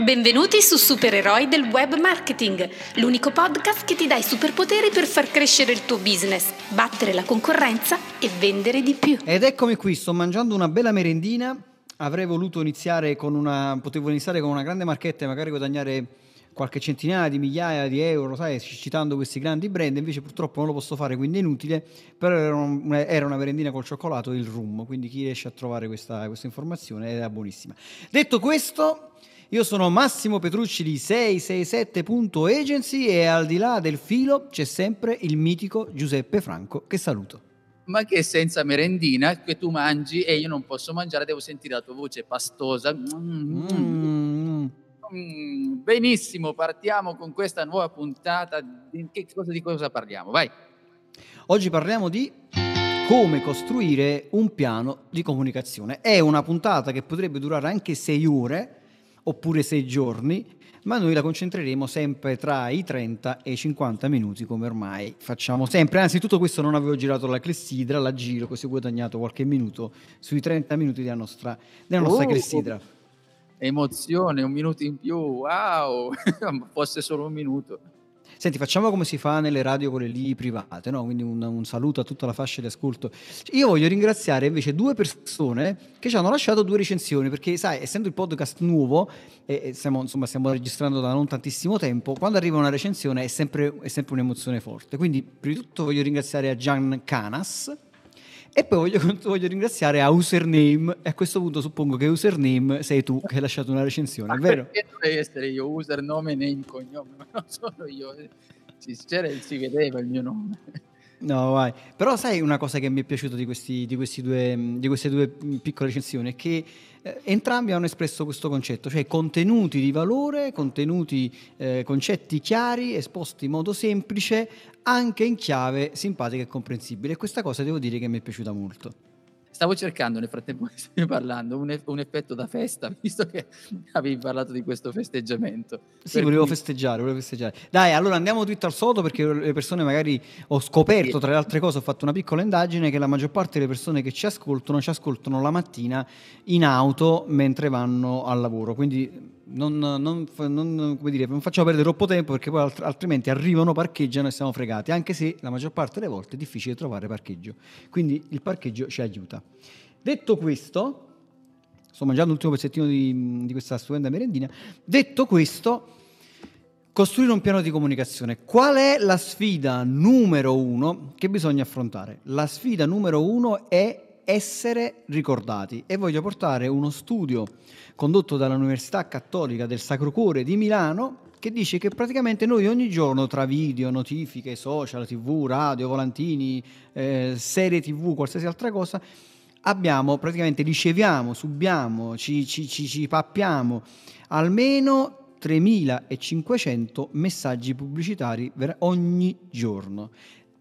Benvenuti su Supereroi del Web Marketing, l'unico podcast che ti dà i superpoteri per far crescere il tuo business, battere la concorrenza e vendere di più. Ed eccomi qui, sto mangiando una bella merendina. Avrei voluto iniziare con una. potevo iniziare con una grande marchetta e magari guadagnare qualche centinaia di migliaia di euro, sai, citando questi grandi brand, invece purtroppo non lo posso fare, quindi è inutile, però era, un, era una merendina col cioccolato il rum, quindi chi riesce a trovare questa, questa informazione era buonissima. Detto questo, io sono Massimo Petrucci di 667.agency e al di là del filo c'è sempre il mitico Giuseppe Franco che saluto. Ma che senza merendina che tu mangi e io non posso mangiare, devo sentire la tua voce pastosa. Mm. Mm. Mm, benissimo, partiamo con questa nuova puntata. Di che cosa, di cosa parliamo? Vai. Oggi parliamo di come costruire un piano di comunicazione. È una puntata che potrebbe durare anche sei ore oppure sei giorni, ma noi la concentreremo sempre tra i 30 e i 50 minuti, come ormai facciamo sempre. Anzi, tutto questo non avevo girato la clessidra, la giro, così ho guadagnato qualche minuto sui 30 minuti della nostra, della nostra oh. clessidra emozione, un minuto in più, wow, fosse solo un minuto. Senti, facciamo come si fa nelle radio quelle lì private, no? quindi un, un, saluto a tutta la fascia di ascolto. Io voglio ringraziare invece due persone che ci hanno lasciato due recensioni, perché sai, essendo il podcast nuovo e stiamo, insomma, stiamo registrando da non tantissimo tempo, quando arriva una recensione è sempre, è sempre un'emozione forte. Quindi, prima di tutto voglio ringraziare a Gian Canas, e poi voglio, voglio, ringraziare a username, e a questo punto suppongo che username sei tu che hai lasciato una recensione, è vero? Perché dovrei essere io, user, nome, name, cognome, ma non sono io, si, si vedeva il mio nome. No, vai. Però sai una cosa che mi è piaciuta di, questi, di, questi due, di queste due piccole recensioni? È che eh, entrambi hanno espresso questo concetto, cioè contenuti di valore, contenuti, eh, concetti chiari, esposti in modo semplice, anche in chiave simpatica e comprensibile. E questa cosa devo dire che mi è piaciuta molto. Stavo cercando nel frattempo che stavi parlando un, un, effetto da festa, visto che avevi parlato di questo festeggiamento. Sì, per volevo cui... festeggiare, volevo festeggiare. Dai, allora andiamo dritto al sodo perché le persone magari ho scoperto, tra le altre cose, ho fatto una piccola indagine che la maggior parte delle persone che ci ascoltano ci ascoltano la mattina in auto mentre vanno al lavoro. Quindi non, non, non, dire, non, facciamo perdere troppo tempo perché poi alt- altrimenti arrivano, parcheggiano e siamo fregati, anche se la maggior parte delle volte è difficile trovare parcheggio. Quindi il parcheggio ci aiuta. Detto questo, sto mangiando l'ultimo pezzettino di, di questa stupenda merendina, detto questo, costruire un piano di comunicazione. Qual è la sfida numero uno che bisogna affrontare? La sfida numero uno è essere ricordati e voglio portare uno studio condotto dall'Università Cattolica del Sacro Cuore di Milano che dice che praticamente noi ogni giorno tra video, notifiche, social, tv, radio, volantini, eh, serie tv, qualsiasi altra cosa, abbiamo praticamente riceviamo, subiamo, ci, ci, ci, ci pappiamo almeno 3500 messaggi pubblicitari ogni giorno.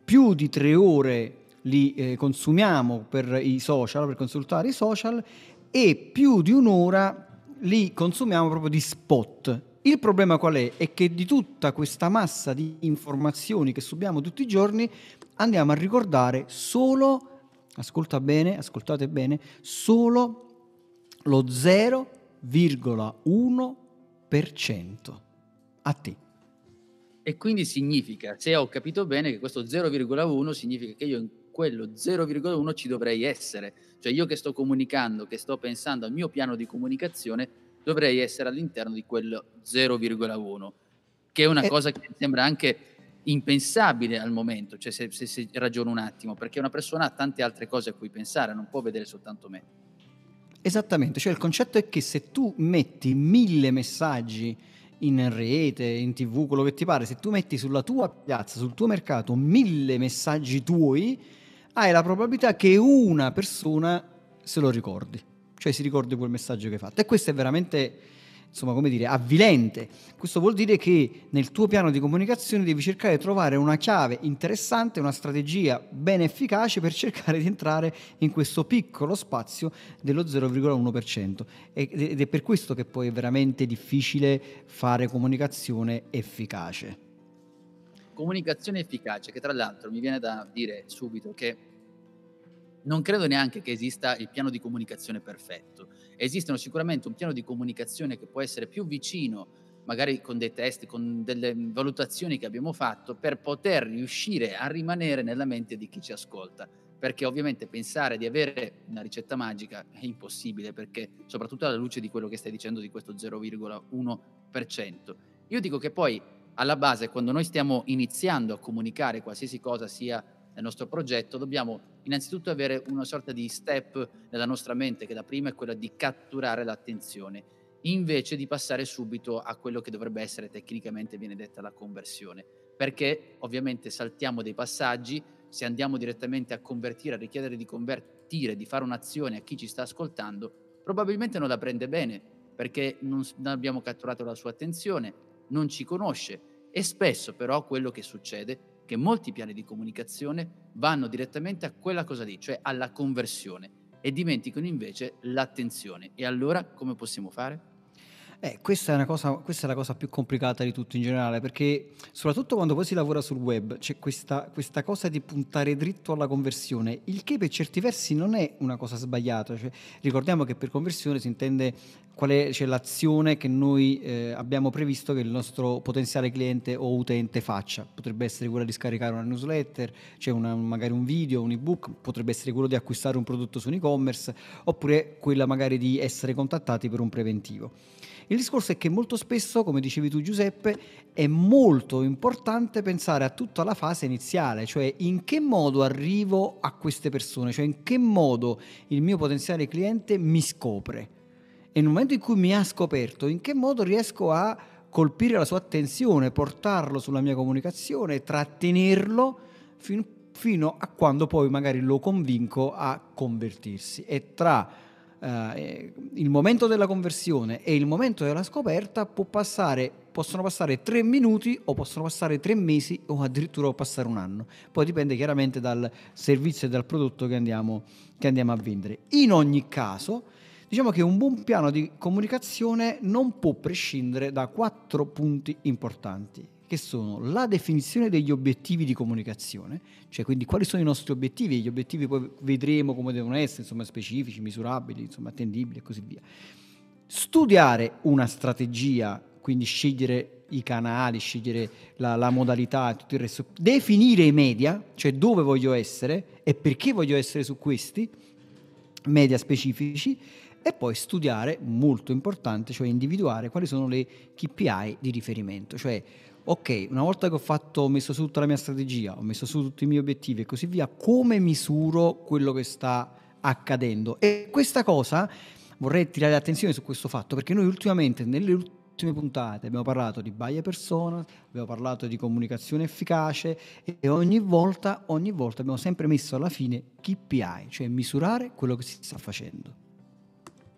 Più di tre ore li eh, consumiamo per i social, per consultare i social e più di un'ora li consumiamo proprio di spot. Il problema qual è? È che di tutta questa massa di informazioni che subiamo tutti i giorni andiamo a ricordare solo, ascolta bene, ascoltate bene, solo lo 0,1%. A te. E quindi significa, se ho capito bene, che questo 0,1 significa che io in quello 0,1 ci dovrei essere. Cioè io che sto comunicando, che sto pensando al mio piano di comunicazione, dovrei essere all'interno di quello 0,1, che è una eh. cosa che mi sembra anche impensabile al momento, cioè se, se, se ragiono un attimo, perché una persona ha tante altre cose a cui pensare, non può vedere soltanto me. Esattamente, cioè il concetto è che se tu metti mille messaggi in rete, in tv, quello che ti pare, se tu metti sulla tua piazza, sul tuo mercato, mille messaggi tuoi, hai la probabilità che una persona se lo ricordi, cioè si ricordi quel messaggio che hai fatto. E questo è veramente, insomma, come dire, avvilente. Questo vuol dire che nel tuo piano di comunicazione devi cercare di trovare una chiave interessante, una strategia ben efficace per cercare di entrare in questo piccolo spazio dello 0,1%. Ed è per questo che poi è veramente difficile fare comunicazione efficace comunicazione efficace, che tra l'altro mi viene da dire subito che non credo neanche che esista il piano di comunicazione perfetto. Esistono sicuramente un piano di comunicazione che può essere più vicino magari con dei test, con delle valutazioni che abbiamo fatto, per poter riuscire a rimanere nella mente di chi ci ascolta. Perché ovviamente pensare di avere una ricetta magica è impossibile, perché soprattutto alla luce di quello che stai dicendo di questo 0,1%. Io dico che poi alla base, quando noi stiamo iniziando a comunicare qualsiasi cosa sia nel nostro progetto, dobbiamo innanzitutto avere una sorta di step nella nostra mente, che la prima è quella di catturare l'attenzione invece di passare subito a quello che dovrebbe essere tecnicamente viene detta la conversione, perché ovviamente saltiamo dei passaggi, se andiamo direttamente a convertire, a richiedere di convertire, di fare un'azione a chi ci sta ascoltando, probabilmente non la prende bene, perché non, non abbiamo catturato la sua attenzione, non ci conosce e spesso però quello che succede è che molti piani di comunicazione vanno direttamente a quella cosa lì, cioè alla conversione e dimenticano invece l'attenzione. E allora come possiamo fare? Eh, questa, è cosa, questa è la cosa più complicata di tutto in generale, perché soprattutto quando poi si lavora sul web c'è questa, questa cosa di puntare dritto alla conversione, il che per certi versi non è una cosa sbagliata. Cioè, ricordiamo che per conversione si intende qual è cioè, l'azione che noi eh, abbiamo previsto che il nostro potenziale cliente o utente faccia. Potrebbe essere quella di scaricare una newsletter, cioè una, magari un video, un ebook, potrebbe essere quello di acquistare un prodotto su un e-commerce, oppure quella magari di essere contattati per un preventivo. Il discorso è che molto spesso, come dicevi tu Giuseppe, è molto importante pensare a tutta la fase iniziale, cioè in che modo arrivo a queste persone, cioè in che modo il mio potenziale cliente mi scopre. E nel momento in cui mi ha scoperto, in che modo riesco a colpire la sua attenzione, portarlo sulla mia comunicazione, trattenerlo fino, fino a quando poi magari lo convinco a convertirsi. E tra eh, il momento della conversione e il momento della scoperta passare, possono passare tre minuti o possono passare tre mesi o addirittura passare un anno. Poi dipende chiaramente dal servizio e dal prodotto che andiamo, che andiamo a vendere. In ogni caso, diciamo che un buon piano di comunicazione non può prescindere da quattro punti importanti che sono la definizione degli obiettivi di comunicazione, cioè quindi quali sono i nostri obiettivi, gli obiettivi poi vedremo come devono essere, insomma specifici, misurabili, insomma attendibili e così via. Studiare una strategia, quindi scegliere i canali, scegliere la, la modalità e tutto il resto, definire i media, cioè dove voglio essere e perché voglio essere su questi media specifici e poi studiare, molto importante, cioè individuare quali sono le KPI di riferimento, cioè ok, una volta che ho, fatto, ho messo su tutta la mia strategia, ho messo su tutti i miei obiettivi e così via, come misuro quello che sta accadendo? E questa cosa vorrei tirare l'attenzione su questo fatto perché noi ultimamente nelle ultime puntate abbiamo parlato di buyer persona, abbiamo parlato di comunicazione efficace e ogni volta, ogni volta abbiamo sempre messo alla fine KPI, cioè misurare quello che si sta facendo.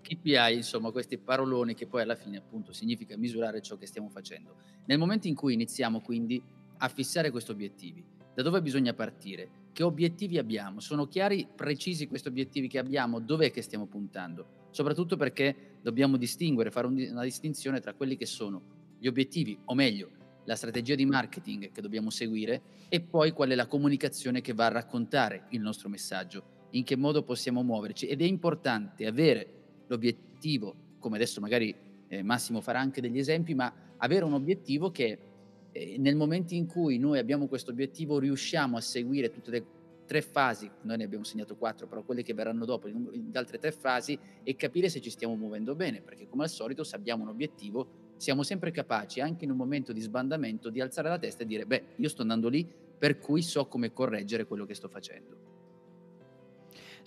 KPI, insomma, questi paroloni che poi alla fine appunto significa misurare ciò che stiamo facendo. Nel momento in cui iniziamo quindi a fissare questi obiettivi, da dove bisogna partire? Che obiettivi abbiamo? Sono chiari, precisi questi obiettivi che abbiamo? Dov'è che stiamo puntando? Soprattutto perché dobbiamo distinguere, fare una distinzione tra quelli che sono gli obiettivi, o meglio, la strategia di marketing che dobbiamo seguire e poi qual è la comunicazione che va a raccontare il nostro messaggio, in che modo possiamo muoverci. Ed è importante avere l'obiettivo, come adesso magari eh, Massimo farà anche degli esempi, ma avere un obiettivo che eh, nel momento in cui noi abbiamo questo obiettivo riusciamo a seguire tutte le tre fasi, noi ne abbiamo segnato quattro, però quelle che verranno dopo, in, altre tre fasi, e capire se ci stiamo muovendo bene, perché come al solito se abbiamo un obiettivo siamo sempre capaci, anche in un momento di sbandamento, di alzare la testa e dire, beh, io sto andando lì, per cui so come correggere quello che sto facendo.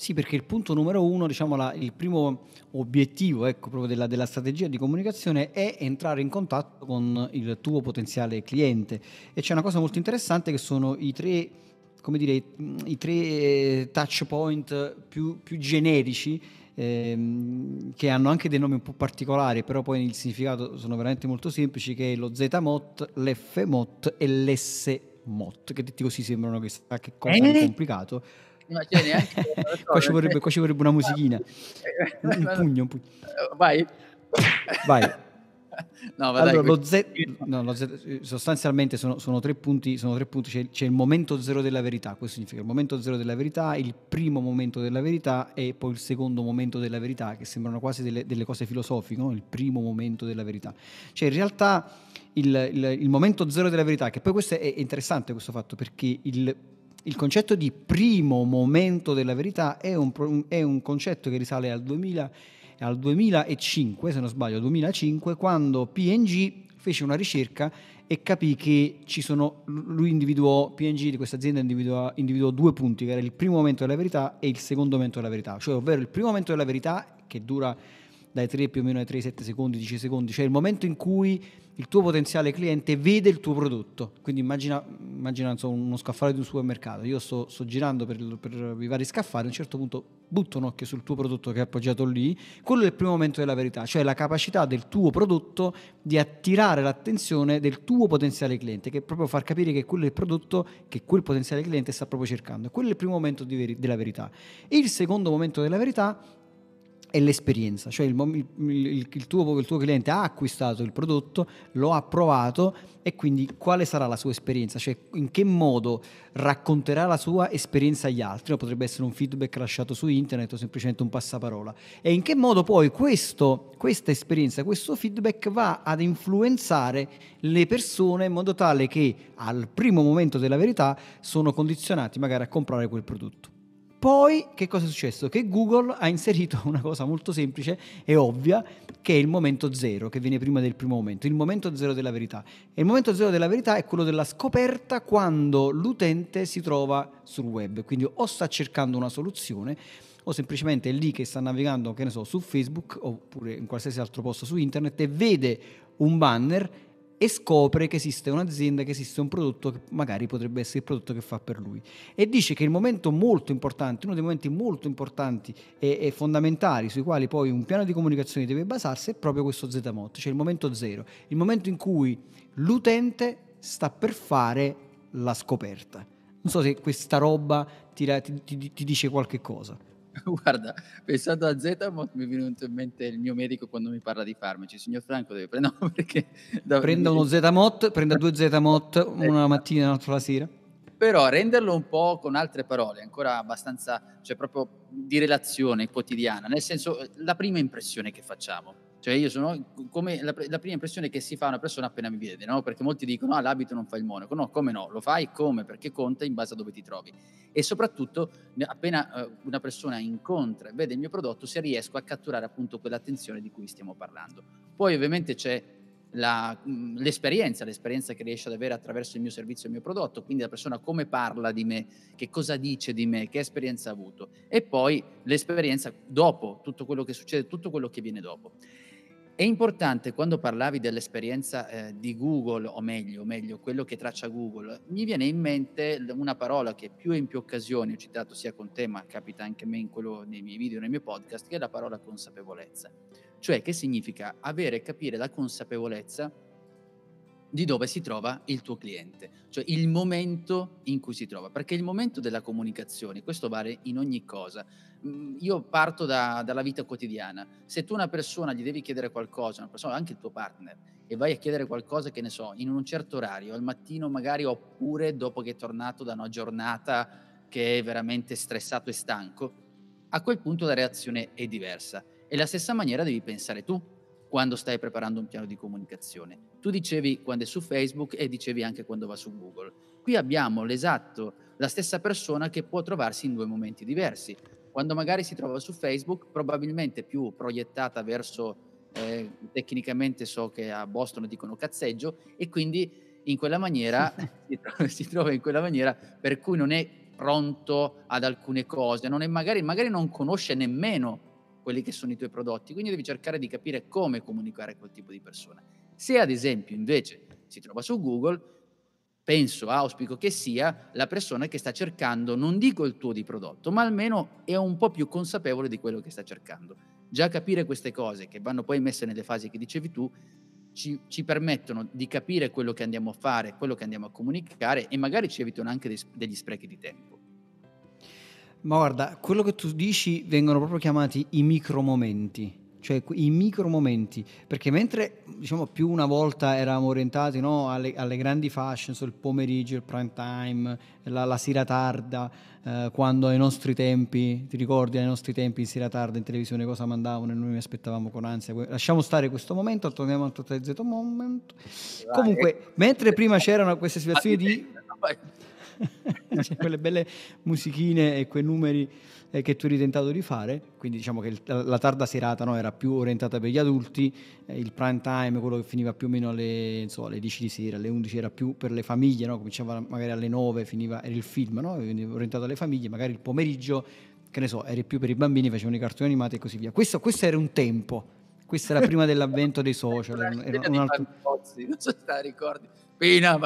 Sì, perché il punto numero uno, diciamo, la, il primo obiettivo ecco, proprio della, della, strategia di comunicazione è entrare in contatto con il tuo potenziale cliente. E c'è una cosa molto interessante che sono i tre, come dire, i tre eh, touch point più, più generici ehm, che hanno anche dei nomi un po' particolari, però poi il significato sono veramente molto semplici, che è lo ZMOT, l'FMOT e l'SMOT, che detti così sembrano che cosa eh? di complicato c'è neanche. qua, ci vorrebbe, qua, ci vorrebbe, una musichina. Un, pugno, un pugno. Vai. Vai. No, allora, dai, lo Z, no, lo Z, sostanzialmente sono, sono, tre punti, sono tre punti. C'è, c'è, il momento zero della verità, questo significa il momento zero della verità, il primo momento della verità e poi il secondo momento della verità, che sembrano quasi delle, delle cose filosofiche, no? il primo momento della verità. Cioè in realtà il, il, il, momento zero della verità, che poi questo è interessante questo fatto, perché il, il concetto di primo momento della verità è un, è un concetto che risale al 2000 al 2005, se non sbaglio, 2005, quando PNG fece una ricerca e capì che ci sono, lui individuò, PNG di questa azienda individuò, individuò due punti, che era il primo momento della verità e il secondo momento della verità, cioè ovvero il primo momento della verità che dura dai 3 più o meno ai 3, 7 secondi, 10 secondi, cioè il momento in cui il tuo potenziale cliente vede il tuo prodotto. Quindi immagina, immagina so, uno scaffale di un supermercato, io sto, sto girando per, per, i vari scaffali, a un certo punto butto un occhio sul tuo prodotto che è appoggiato lì, quello è il primo momento della verità, cioè la capacità del tuo prodotto di attirare l'attenzione del tuo potenziale cliente, che è proprio far capire che quello è il prodotto che quel potenziale cliente sta proprio cercando. Quello è il primo momento veri- della verità. il secondo momento della verità è l'esperienza, cioè il, il, il, tuo, il, tuo, cliente ha acquistato il prodotto, lo ha provato e quindi quale sarà la sua esperienza, cioè in che modo racconterà la sua esperienza agli altri, o potrebbe essere un feedback lasciato su internet o semplicemente un passaparola, e in che modo poi questo, questa esperienza, questo feedback va ad influenzare le persone in modo tale che al primo momento della verità sono condizionati magari a comprare quel prodotto. Poi che cosa è successo? Che Google ha inserito una cosa molto semplice e ovvia, che è il momento zero, che viene prima del primo momento, il momento zero della verità. E il momento zero della verità è quello della scoperta quando l'utente si trova sul web, quindi o sta cercando una soluzione o semplicemente è lì che sta navigando, che ne so, su Facebook oppure in qualsiasi altro posto su internet e vede un banner e scopre che esiste un'azienda, che esiste un prodotto che magari potrebbe essere il prodotto che fa per lui. E dice che il momento molto importante, uno dei momenti molto importanti e, e fondamentali sui quali poi un piano di comunicazione deve basarsi è proprio questo ZMOT, cioè il momento zero, il momento in cui l'utente sta per fare la scoperta. Non so se questa roba ti, ti, ti dice qualche cosa. Guarda, pensando a Zetamot mi è venuto in mente il mio medico quando mi parla di farmaci. Signor Franco deve prendere no, perché... Prenda uno Zetamot, prenda due Zetamot, una mattina e un'altra la sera. Però renderlo un po' con altre parole, ancora abbastanza, cioè proprio di relazione quotidiana, nel senso la prima impressione che facciamo cioè io sono come la, la, prima impressione che si fa una persona appena mi vede, no? Perché molti dicono, ah, l'abito non fa il monaco. No, come no? Lo fai come? Perché conta in base a dove ti trovi. E soprattutto, appena uh, una persona incontra e vede il mio prodotto, se riesco a catturare appunto quell'attenzione di cui stiamo parlando. Poi ovviamente c'è la, l'esperienza, l'esperienza che riesce ad avere attraverso il mio servizio e il mio prodotto, quindi la persona come parla di me, che cosa dice di me, che esperienza ha avuto. E poi l'esperienza dopo, tutto quello che succede, tutto quello che viene dopo. È importante quando parlavi dell'esperienza eh, di Google, o meglio, o meglio, quello che traccia Google, mi viene in mente una parola che più e in più occasioni ho citato sia con te, ma capita anche a me in quello, nei miei video, nei miei podcast, che è la parola consapevolezza. Cioè che significa avere e capire la consapevolezza di dove si trova il tuo cliente, cioè il momento in cui si trova, perché il momento della comunicazione, questo vale in ogni cosa. Mm, io parto da, dalla vita quotidiana, se tu una persona gli devi chiedere qualcosa, una persona, anche il tuo partner, e vai a chiedere qualcosa che ne so, in un certo orario, al mattino magari oppure dopo che è tornato da una giornata che è veramente stressato e stanco, a quel punto la reazione è diversa. E la stessa maniera devi pensare tu quando stai preparando un piano di comunicazione. Tu dicevi quando è su Facebook e dicevi anche quando va su Google. Qui abbiamo l'esatto, la stessa persona che può trovarsi in due momenti diversi. Quando magari si trova su Facebook, probabilmente più proiettata verso, eh, tecnicamente so che a Boston dicono cazzeggio, e quindi in quella maniera si, trova, si, trova, in quella maniera per cui non è pronto ad alcune cose, non è magari, magari non conosce nemmeno quelli che sono i tuoi prodotti, quindi devi cercare di capire come comunicare a quel tipo di persona. Se ad esempio invece si trova su Google, penso, auspico che sia la persona che sta cercando, non dico il tuo di prodotto, ma almeno è un po' più consapevole di quello che sta cercando. Già capire queste cose, che vanno poi messe nelle fasi che dicevi tu, ci, ci, permettono di capire quello che andiamo a fare, quello che andiamo a comunicare e magari ci evitano anche dei, degli sprechi di tempo. Ma guarda, quello che tu dici vengono proprio chiamati i micromomenti. cioè i micro momenti, perché mentre diciamo più una volta eravamo orientati no, alle, alle, grandi fashion, sul pomeriggio, il prime time, la, la sera tarda, eh, quando ai nostri tempi, ti ricordi ai nostri tempi in sera tarda in televisione cosa mandavano e noi mi aspettavamo con ansia, lasciamo stare questo momento, torniamo al Total Z Moment. Comunque, mentre prima c'erano queste situazioni di... cioè, quelle belle musichine e quei numeri eh, che tu eri tentato di fare, quindi diciamo che il, la tarda serata no, era più orientata per gli adulti, eh, il prime time, quello che finiva più o meno alle, so, alle 10 di sera, alle 11 era più per le famiglie, no? cominciava magari alle 9, finiva, era il film, no? orientato alle famiglie, magari il pomeriggio, che ne so, eri più per i bambini, facevano i cartoni animati e così via. Questo, questo era un tempo, questo era prima dell'avvento dei social, era, era un altro... Non so se te la ricordi, Pina,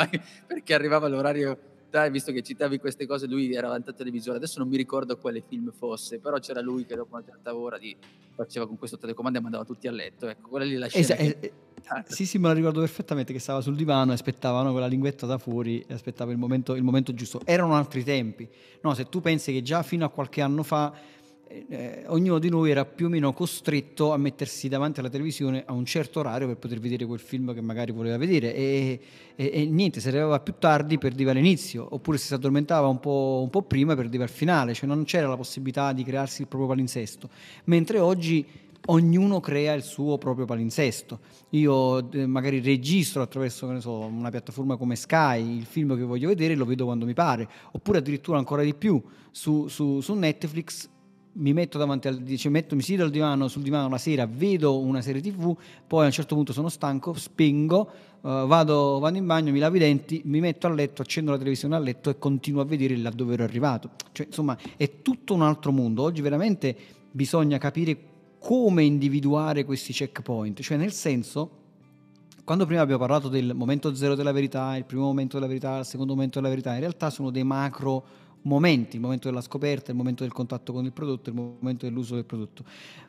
perché arrivava l'orario dai, visto che citavi queste cose, lui era davanti alla televisione, adesso non mi ricordo quale film fosse, però c'era lui che dopo una certa ora di, faceva con questo telecomando e mandava tutti a letto, ecco, quella lì la scena. Esa- che... eh, sì, sì, me la ricordo perfettamente che stava sul divano e aspettava no, con la linguetta da fuori e aspettava il momento, il momento giusto. Erano altri tempi, no, se tu pensi che già fino a qualche anno fa eh, ognuno di noi era più o meno costretto a mettersi davanti alla televisione a un certo orario per poter vedere quel film che magari voleva vedere e, e, e niente, si arrivava più tardi per arrivare all'inizio oppure si addormentava un po', un po', prima per arrivare al finale, cioè non c'era la possibilità di crearsi il proprio palinsesto, mentre oggi ognuno crea il suo proprio palinsesto. Io eh, magari registro attraverso so, una piattaforma come Sky il film che voglio vedere e lo vedo quando mi pare, oppure addirittura ancora di più su, su, su Netflix mi metto davanti al cioè metto, mi siedo al divano, sul divano la sera, vedo una serie tv, poi a un certo punto sono stanco, spengo, uh, vado, vado, in bagno, mi lavo i denti, mi metto a letto, accendo la televisione a letto e continuo a vedere là dove ero arrivato. Cioè, insomma, è tutto un altro mondo. Oggi veramente bisogna capire come individuare questi checkpoint, cioè nel senso quando prima abbiamo parlato del momento zero della verità, il primo momento della verità, il secondo momento della verità, in realtà sono dei macro momenti, il momento della scoperta, il momento del contatto con il prodotto, il momento dell'uso del prodotto.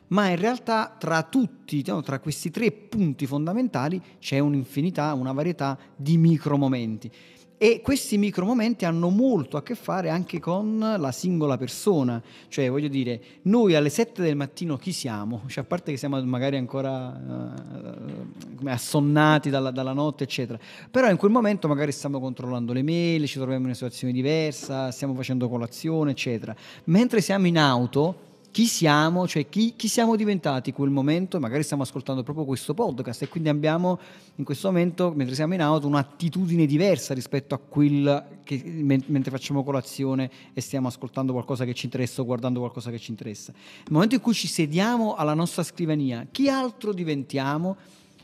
Ma in realtà tra tutti, tra questi tre punti fondamentali c'è un'infinità, una varietà di micro momenti. E questi micro momenti hanno molto a che fare anche con la singola persona, cioè voglio dire, noi alle 7 del mattino chi siamo? Cioè, a parte che siamo magari ancora uh, assonnati dalla, dalla, notte, eccetera, però in quel momento magari stiamo controllando le mail, ci troviamo in una situazione diversa, stiamo facendo colazione, eccetera. Mentre siamo in auto, chi siamo, cioè chi, chi, siamo diventati in quel momento, magari stiamo ascoltando proprio questo podcast e quindi abbiamo in questo momento, mentre siamo in auto, un'attitudine diversa rispetto a quella che mentre facciamo colazione e stiamo ascoltando qualcosa che ci interessa o guardando qualcosa che ci interessa. Nel momento in cui ci sediamo alla nostra scrivania, chi altro diventiamo?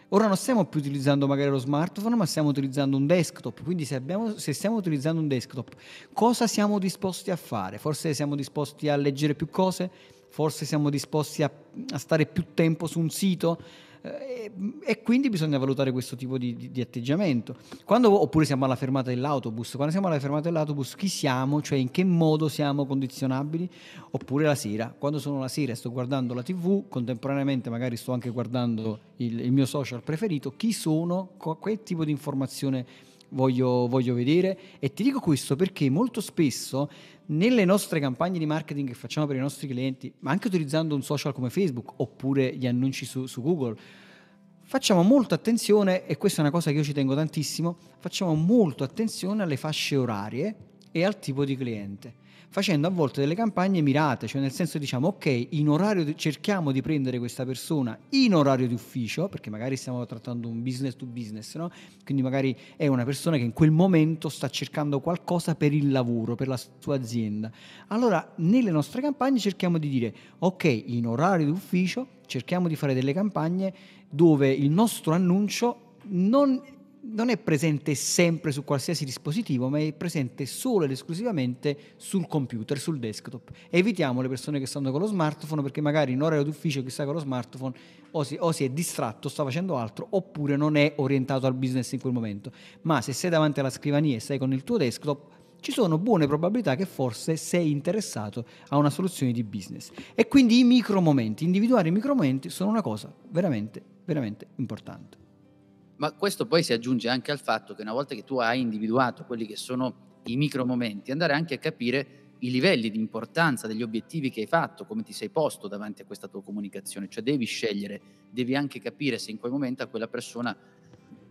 Ora non stiamo più utilizzando magari lo smartphone, ma stiamo utilizzando un desktop. Quindi se, abbiamo, se, stiamo utilizzando un desktop, cosa siamo disposti a fare? Forse siamo disposti a leggere più cose, forse siamo disposti a, a stare più tempo su un sito eh, e, quindi bisogna valutare questo tipo di, di, di, atteggiamento. Quando, oppure siamo alla fermata dell'autobus, quando siamo alla fermata dell'autobus chi siamo, cioè in che modo siamo condizionabili, oppure la sera, quando sono la sera e sto guardando la tv, contemporaneamente magari sto anche guardando il, il mio social preferito, chi sono, quel tipo di informazione voglio, voglio vedere? E ti dico questo perché molto spesso nelle nostre campagne di marketing che facciamo per i nostri clienti, ma anche utilizzando un social come Facebook oppure gli annunci su, su Google, facciamo molta attenzione, e questa è una cosa che io ci tengo tantissimo, facciamo molto attenzione alle fasce orarie e al tipo di cliente facendo a volte delle campagne mirate, cioè nel senso diciamo ok, in orario di, cerchiamo di prendere questa persona in orario di ufficio, perché magari stiamo trattando un business to business, no? quindi magari è una persona che in quel momento sta cercando qualcosa per il lavoro, per la sua azienda. Allora nelle nostre campagne cerchiamo di dire ok, in orario di ufficio cerchiamo di fare delle campagne dove il nostro annuncio non non è presente sempre su qualsiasi dispositivo, ma è presente solo ed esclusivamente sul computer, sul desktop. Evitiamo le persone che stanno con lo smartphone perché magari in orario d'ufficio chi sta con lo smartphone o si, o si è distratto, sta facendo altro, oppure non è orientato al business in quel momento. Ma se sei davanti alla scrivania e sei con il tuo desktop, ci sono buone probabilità che forse sei interessato a una soluzione di business. E quindi i micro momenti, individuare i micro momenti sono una cosa veramente, veramente importante. Ma questo poi si aggiunge anche al fatto che una volta che tu hai individuato quelli che sono i micro momenti, andare anche a capire i livelli di importanza degli obiettivi che hai fatto, come ti sei posto davanti a questa tua comunicazione, cioè devi scegliere, devi anche capire se in quel momento a quella persona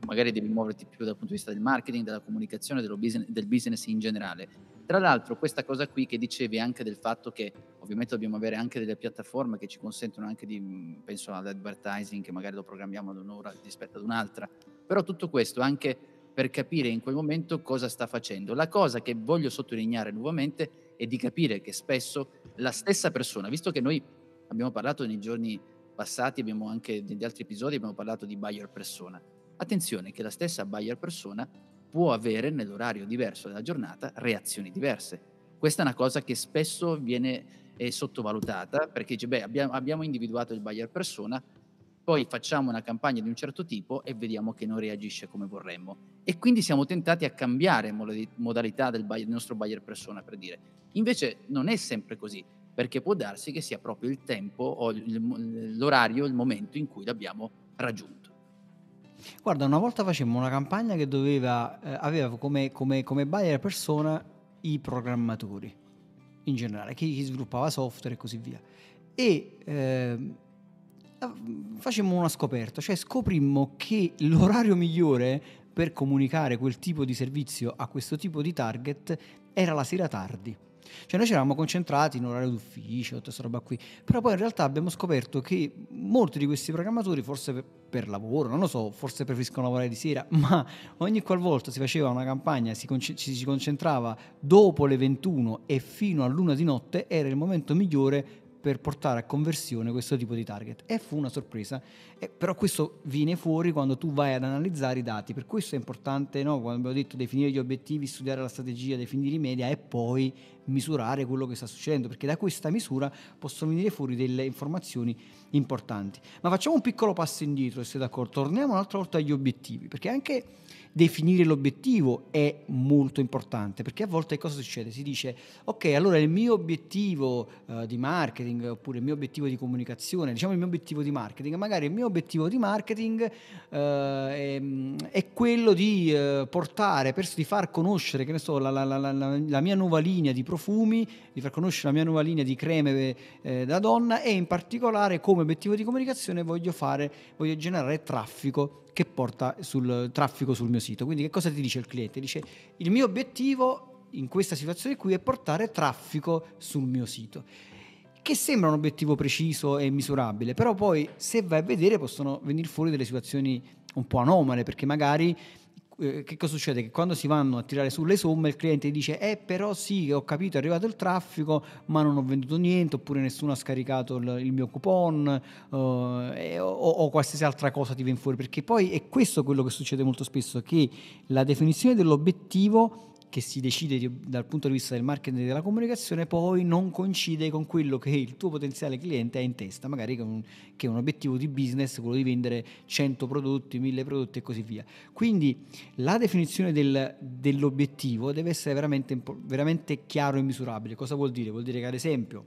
magari devi muoverti più dal punto di vista del marketing, della comunicazione, business, del business in generale. Tra l'altro questa cosa qui che dicevi anche del fatto che ovviamente dobbiamo avere anche delle piattaforme che ci consentono anche di, penso all'advertising che magari lo programmiamo ad un'ora rispetto ad un'altra, però tutto questo anche per capire in quel momento cosa sta facendo. La cosa che voglio sottolineare nuovamente è di capire che spesso la stessa persona, visto che noi abbiamo parlato nei giorni passati, abbiamo anche negli altri episodi abbiamo parlato di buyer persona, Attenzione che la stessa buyer persona può avere nell'orario diverso della giornata reazioni diverse. Questa è una cosa che spesso viene eh, sottovalutata perché dice, beh, abbiamo, abbiamo individuato il buyer persona, poi facciamo una campagna di un certo tipo e vediamo che non reagisce come vorremmo. E quindi siamo tentati a cambiare modalità del, buyer, del nostro buyer persona, per dire. Invece non è sempre così, perché può darsi che sia proprio il tempo o l'orario, il momento in cui l'abbiamo raggiunto. Guarda, una volta facemmo una campagna che doveva, eh, aveva come, come, come buyer persona i programmatori in generale, chi, chi, sviluppava software e così via. E eh, facemmo una scoperta, cioè scoprimmo che l'orario migliore per comunicare quel tipo di servizio a questo tipo di target era la sera tardi. Cioè noi ci eravamo concentrati in orario d'ufficio, tutta questa roba qui, però poi in realtà abbiamo scoperto che molti di questi programmatori, forse per, per lavoro, non lo so, forse preferiscono lavorare di sera, ma ogni qualvolta si faceva una campagna, si, ci si concentrava dopo le 21 e fino a luna di notte, era il momento migliore per portare a conversione questo tipo di target. E fu una sorpresa, eh, però questo viene fuori quando tu vai ad analizzare i dati, per questo è importante, no? quando abbiamo detto definire gli obiettivi, studiare la strategia, definire i media e poi misurare quello che sta succedendo, perché da questa misura possono venire fuori delle informazioni importanti. Ma facciamo un piccolo passo indietro, se siete d'accordo, torniamo un'altra volta agli obiettivi, perché anche definire l'obiettivo è molto importante perché a volte cosa succede? Si dice ok allora il mio obiettivo uh, di marketing oppure il mio obiettivo di comunicazione, diciamo il mio obiettivo di marketing, magari il mio obiettivo di marketing uh, è, è, quello di uh, portare, per, di far conoscere che ne so, la, la, la, la, mia nuova linea di profumi, di far conoscere la mia nuova linea di creme eh, da donna e in particolare come obiettivo di comunicazione voglio fare, voglio generare traffico che porta sul traffico sul mio sito. Quindi che cosa ti dice il cliente? Dice il mio obiettivo in questa situazione qui è portare traffico sul mio sito. Che sembra un obiettivo preciso e misurabile, però poi se vai a vedere possono venire fuori delle situazioni un po' anomale, perché magari eh, che cosa succede? Che quando si vanno a tirare sulle somme il cliente dice eh però sì ho capito è arrivato il traffico ma non ho venduto niente oppure nessuno ha scaricato il, il mio coupon uh, o, o, qualsiasi altra cosa ti viene fuori perché poi è questo quello che succede molto spesso che la definizione dell'obiettivo che si decide di, dal punto di vista del marketing e della comunicazione poi non coincide con quello che il tuo potenziale cliente ha in testa, magari che che è un obiettivo di business, quello di vendere 100 prodotti, 1000 prodotti e così via. Quindi la definizione del, dell'obiettivo deve essere veramente, veramente chiaro e misurabile. Cosa vuol dire? Vuol dire che ad esempio,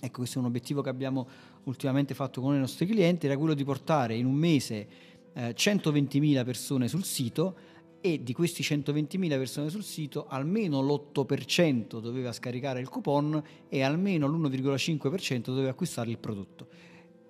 ecco questo è un obiettivo che abbiamo ultimamente fatto con i nostri clienti, era quello di portare in un mese eh, 120.000 persone sul sito e di questi 120.000 persone sul sito almeno l'8% doveva scaricare il coupon e almeno l'1,5% doveva acquistare il prodotto.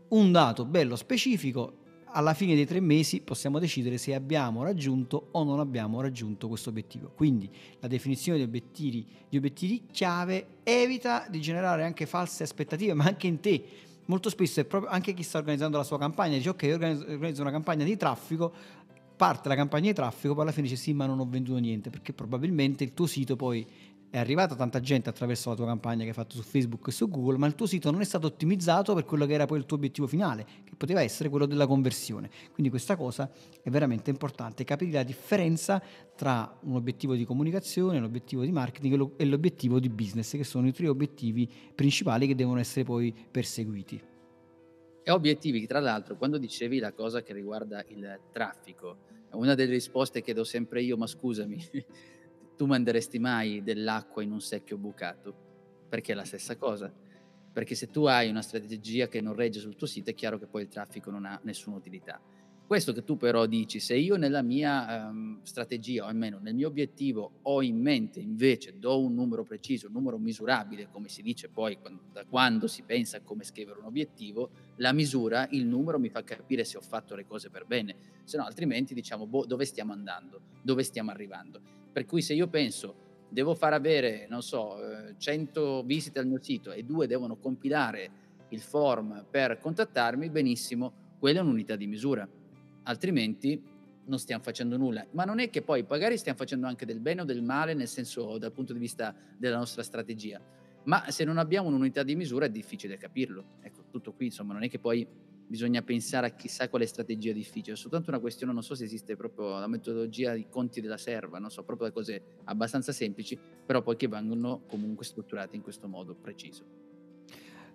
Un dato bello specifico, alla fine dei tre mesi possiamo decidere se abbiamo raggiunto o non abbiamo raggiunto questo obiettivo. Quindi la definizione di obiettivi, di obiettivi chiave evita di generare anche false aspettative, ma anche in te. Molto spesso è proprio anche chi sta organizzando la sua campagna dice ok, organizzo una campagna di traffico, parte la campagna di traffico, poi alla fine dice sì, ma non ho venduto niente, perché probabilmente il tuo sito poi è arrivata tanta gente attraverso la tua campagna che hai fatto su Facebook e su Google, ma il tuo sito non è stato ottimizzato per quello che era poi il tuo obiettivo finale, che poteva essere quello della conversione. Quindi questa cosa è veramente importante, capire la differenza tra un obiettivo di comunicazione, l'obiettivo di marketing e l'obiettivo di business, che sono i tre obiettivi principali che devono essere poi perseguiti. E obiettivi, tra l'altro, quando dicevi la cosa che riguarda il traffico, una delle risposte che do sempre io, ma scusami, tu manderesti mai dell'acqua in un secchio bucato? Perché è la stessa cosa. Perché se tu hai una strategia che non regge sul tuo sito, è chiaro che poi il traffico non ha nessuna utilità. Questo che tu però dici, se io nella mia um, strategia, o almeno nel mio obiettivo, ho in mente invece, do un numero preciso, un numero misurabile, come si dice poi quando, da quando si pensa a come scrivere un obiettivo, la misura, il numero mi fa capire se ho fatto le cose per bene, se no altrimenti diciamo boh, dove stiamo andando, dove stiamo arrivando. Per cui se io penso devo far avere, non so, 100 eh, visite al mio sito e due devono compilare il form per contattarmi, benissimo, quella è un'unità di misura altrimenti non stiamo facendo nulla. Ma non è che poi magari stiamo facendo anche del bene o del male, nel senso dal punto di vista della nostra strategia. Ma se non abbiamo un'unità di misura è difficile capirlo. Ecco, tutto qui, insomma, non è che poi bisogna pensare a chissà quale strategia difficile, è soltanto una questione, non so se esiste proprio la metodologia di conti della serva, non so, proprio da cose abbastanza semplici, però poi che vengono comunque strutturate in questo modo preciso.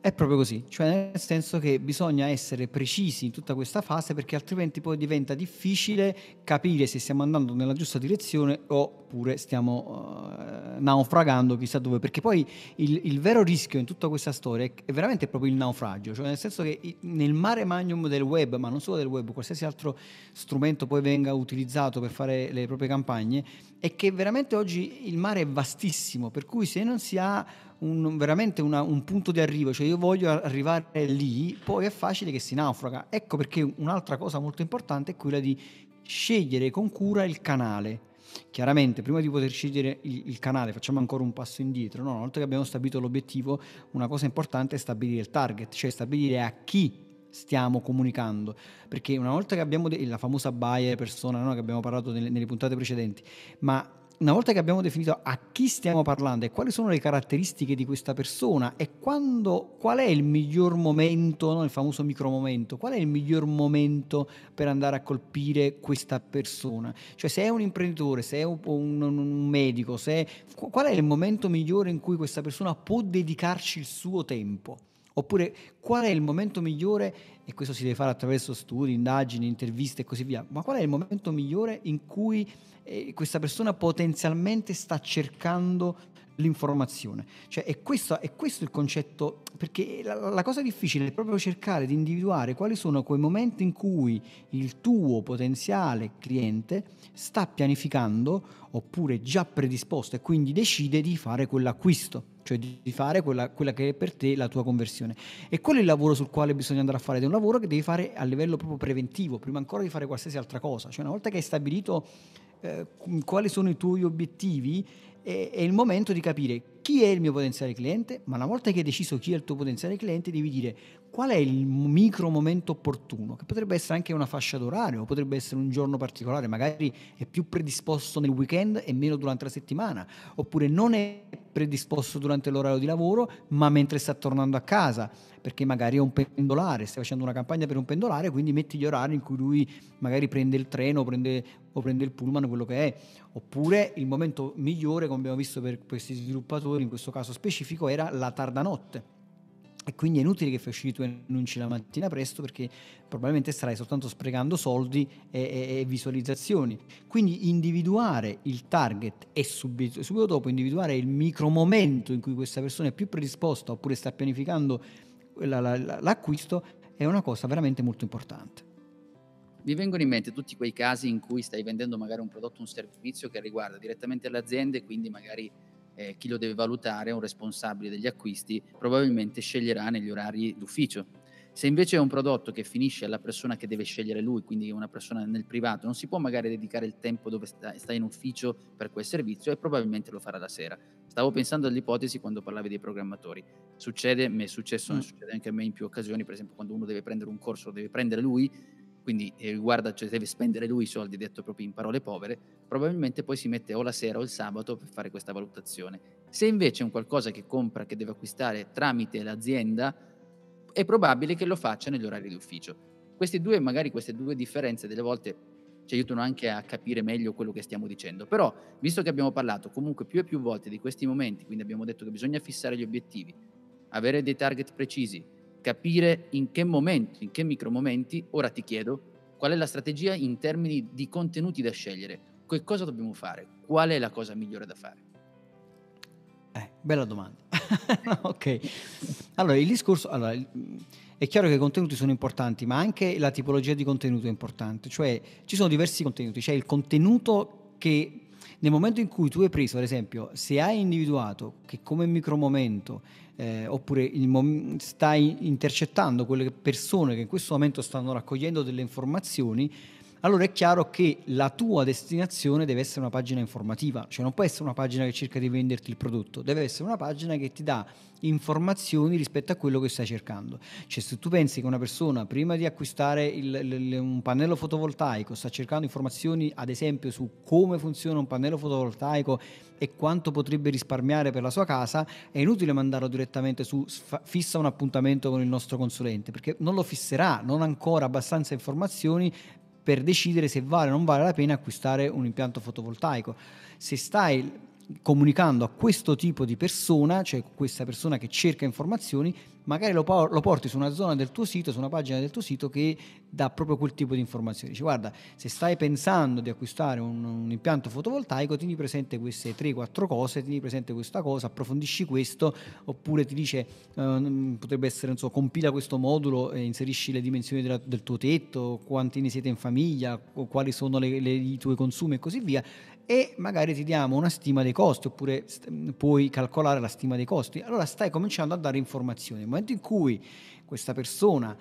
È proprio così, cioè nel senso che bisogna essere precisi in tutta questa fase perché altrimenti poi diventa difficile capire se stiamo andando nella giusta direzione oppure stiamo uh, naufragando chissà dove, perché poi il, il, vero rischio in tutta questa storia è, veramente proprio il naufragio, cioè nel senso che nel mare magnum del web, ma non solo del web, qualsiasi altro strumento poi venga utilizzato per fare le proprie campagne, è che veramente oggi il mare è vastissimo, per cui se non si ha un, veramente una, un punto di arrivo, cioè io voglio arrivare lì, poi è facile che si naufraga. Ecco perché un'altra cosa molto importante è quella di scegliere con cura il canale. Chiaramente, prima di poter scegliere il, il, canale, facciamo ancora un passo indietro. No? Una volta che abbiamo stabilito l'obiettivo, una cosa importante è stabilire il target, cioè stabilire a chi stiamo comunicando. Perché una volta che abbiamo de- la famosa buyer persona no? che abbiamo parlato nelle, nelle puntate precedenti, ma una volta che abbiamo definito a chi stiamo parlando e quali sono le caratteristiche di questa persona e quando, qual è il miglior momento, no? il famoso micromomento, qual è il miglior momento per andare a colpire questa persona? Cioè se è un imprenditore, se è un, un, un medico, è, qual è il momento migliore in cui questa persona può dedicarci il suo tempo? Oppure qual è il momento migliore, e questo si deve fare attraverso studi, indagini, interviste e così via, ma qual è il momento migliore in cui eh, questa persona potenzialmente sta cercando l'informazione. Cioè, è questo, è questo il concetto, perché la, la, cosa difficile è proprio cercare di individuare quali sono quei momenti in cui il tuo potenziale cliente sta pianificando oppure già predisposto e quindi decide di fare quell'acquisto cioè di fare quella, quella, che è per te la tua conversione. E quello è il lavoro sul quale bisogna andare a fare, è un lavoro che devi fare a livello proprio preventivo, prima ancora di fare qualsiasi altra cosa. Cioè una volta che hai stabilito eh, quali sono i tuoi obiettivi, è, è, il momento di capire chi è il mio potenziale cliente, ma una volta che hai deciso chi è il tuo potenziale cliente, devi dire qual è il micro momento opportuno, che potrebbe essere anche una fascia d'orario, potrebbe essere un giorno particolare, magari è più predisposto nel weekend e meno durante la settimana, oppure non è predisposto durante l'orario di lavoro, ma mentre sta tornando a casa, perché magari è un pendolare, stai facendo una campagna per un pendolare, quindi metti gli orari in cui lui magari prende il treno o prende, o prende il pullman, quello che è. Oppure il momento migliore, come abbiamo visto per questi sviluppatori, in questo caso specifico, era la tarda notte e quindi è inutile che fai uscire i tuoi annunci la mattina presto perché probabilmente starai soltanto sprecando soldi e, e, e visualizzazioni. Quindi individuare il target e subito, subito dopo individuare il micro momento in cui questa persona è più predisposta oppure sta pianificando la, la, la, l'acquisto è una cosa veramente molto importante. Mi vengono in mente tutti quei casi in cui stai vendendo magari un prodotto o un servizio che riguarda direttamente le aziende, quindi magari eh, chi lo deve valutare, un responsabile degli acquisti, probabilmente sceglierà negli orari d'ufficio. Se invece è un prodotto che finisce alla persona che deve scegliere lui, quindi una persona nel privato, non si può magari dedicare il tempo dove sta, sta in ufficio per quel servizio e probabilmente lo farà la sera. Stavo pensando all'ipotesi quando parlavi dei programmatori. Succede, mi è successo, mm. succede anche a me in più occasioni, per esempio quando uno deve prendere un corso, lo deve prendere lui, quindi eh, guarda, cioè, deve spendere lui i soldi, detto proprio in parole povere, probabilmente poi si mette o la sera o il sabato per fare questa valutazione. Se invece è un qualcosa che compra, che deve acquistare tramite l'azienda, è probabile che lo faccia negli orari di ufficio. Queste due, magari queste due differenze delle volte ci aiutano anche a capire meglio quello che stiamo dicendo. Però, visto che abbiamo parlato comunque più e più volte di questi momenti, quindi abbiamo detto che bisogna fissare gli obiettivi, avere dei target precisi, capire in che momento, in che micromomenti, ora ti chiedo, qual è la strategia in termini di contenuti da scegliere? Che cosa dobbiamo fare? Qual è la cosa migliore da fare? Eh, bella domanda. ok. Allora, il discorso... Allora, è è chiaro che i contenuti sono importanti, ma anche la tipologia di contenuto è importante, cioè ci sono diversi contenuti, c'è il contenuto che nel momento in cui tu hai preso, ad esempio, se hai individuato che come micromomento eh, oppure mom- stai intercettando quelle persone che in questo momento stanno raccogliendo delle informazioni, allora è chiaro che la tua destinazione deve essere una pagina informativa, cioè non può essere una pagina che cerca di venderti il prodotto, deve essere una pagina che ti dà informazioni rispetto a quello che stai cercando. Cioè se tu pensi che una persona prima di acquistare il, il, un pannello fotovoltaico sta cercando informazioni ad esempio su come funziona un pannello fotovoltaico e quanto potrebbe risparmiare per la sua casa, è inutile mandarlo direttamente su fissa un appuntamento con il nostro consulente, perché non lo fisserà, non ha ancora abbastanza informazioni per decidere se vale o non vale la pena acquistare un impianto fotovoltaico. Se stai comunicando a questo tipo di persona, cioè questa persona che cerca informazioni, magari lo, lo, porti su una zona del tuo sito, su una pagina del tuo sito che dà proprio quel tipo di informazioni. Dice guarda, se stai pensando di acquistare un, un impianto fotovoltaico, tieni presente queste 3-4 cose, tieni presente questa cosa, approfondisci questo, oppure ti dice eh, potrebbe essere, insomma, compila questo modulo e inserisci le dimensioni della, del tuo tetto, quanti ne siete in famiglia, quali sono le, le, i tuoi consumi e così via e magari ti diamo una stima dei costi oppure puoi calcolare la stima dei costi. Allora stai cominciando a dare informazioni. Nel momento in cui questa persona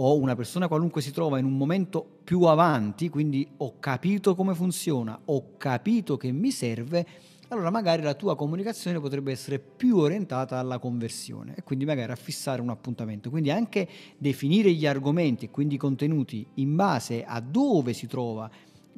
o una persona qualunque si trova in un momento più avanti, quindi ho capito come funziona, ho capito che mi serve, allora magari la tua comunicazione potrebbe essere più orientata alla conversione e quindi magari a fissare un appuntamento. Quindi anche definire gli argomenti e quindi i contenuti in base a dove si trova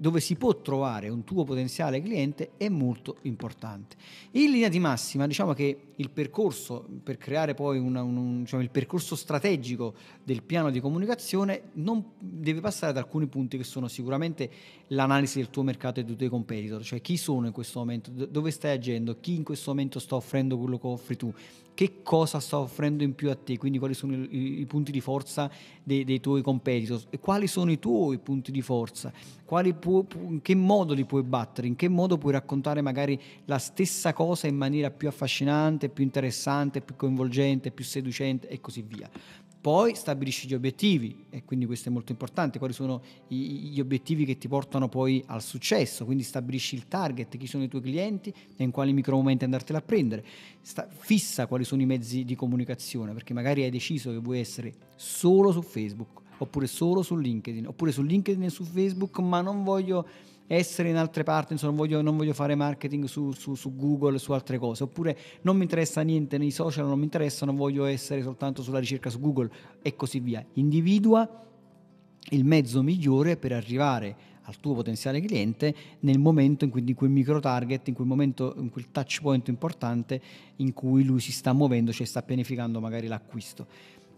dove si può trovare un tuo potenziale cliente è molto importante. In linea di massima, diciamo che il percorso per creare poi una, un, diciamo, il percorso strategico del piano di comunicazione non deve passare da alcuni punti che sono sicuramente l'analisi del tuo mercato e dei tuoi competitor, cioè chi sono in questo momento, dove stai agendo, chi in questo momento sta offrendo quello che offri tu, che cosa sta offrendo in più a te, quindi quali sono i, i punti di forza dei, dei, tuoi competitor e quali sono i tuoi punti di forza, pu, pu, in che modo li puoi battere, in che modo puoi raccontare magari la stessa cosa in maniera più affascinante, più interessante, più coinvolgente, più seducente e così via. Poi stabilisci gli obiettivi e quindi questo è molto importante, quali sono gli obiettivi che ti portano poi al successo, quindi stabilisci il target, chi sono i tuoi clienti e in quali micromomenti andartela a prendere, Sta, fissa quali sono i mezzi di comunicazione perché magari hai deciso che vuoi essere solo su Facebook oppure solo su LinkedIn oppure su LinkedIn e su Facebook ma non voglio essere in altre parti, insomma, non voglio, non voglio fare marketing su, su, su, Google, su altre cose, oppure non mi interessa niente nei social, non mi interessano, voglio essere soltanto sulla ricerca su Google e così via. Individua il mezzo migliore per arrivare al tuo potenziale cliente nel momento in cui in quel micro target, in quel momento, in quel touch point importante in cui lui si sta muovendo, cioè sta pianificando magari l'acquisto.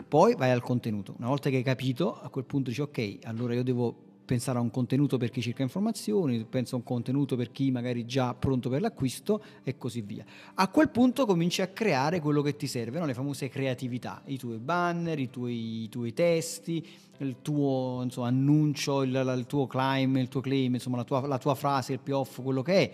Poi vai al contenuto. Una volta che hai capito, a quel punto dici ok, allora io devo pensare a un contenuto per chi cerca informazioni, penso a un contenuto per chi magari già pronto per l'acquisto e così via. A quel punto cominci a creare quello che ti serve, no? le famose creatività, i tuoi banner, i tuoi, i tuoi testi, il tuo insomma, annuncio, il, il, tuo climb, il tuo claim, insomma la tua, la tua frase, il payoff, quello che è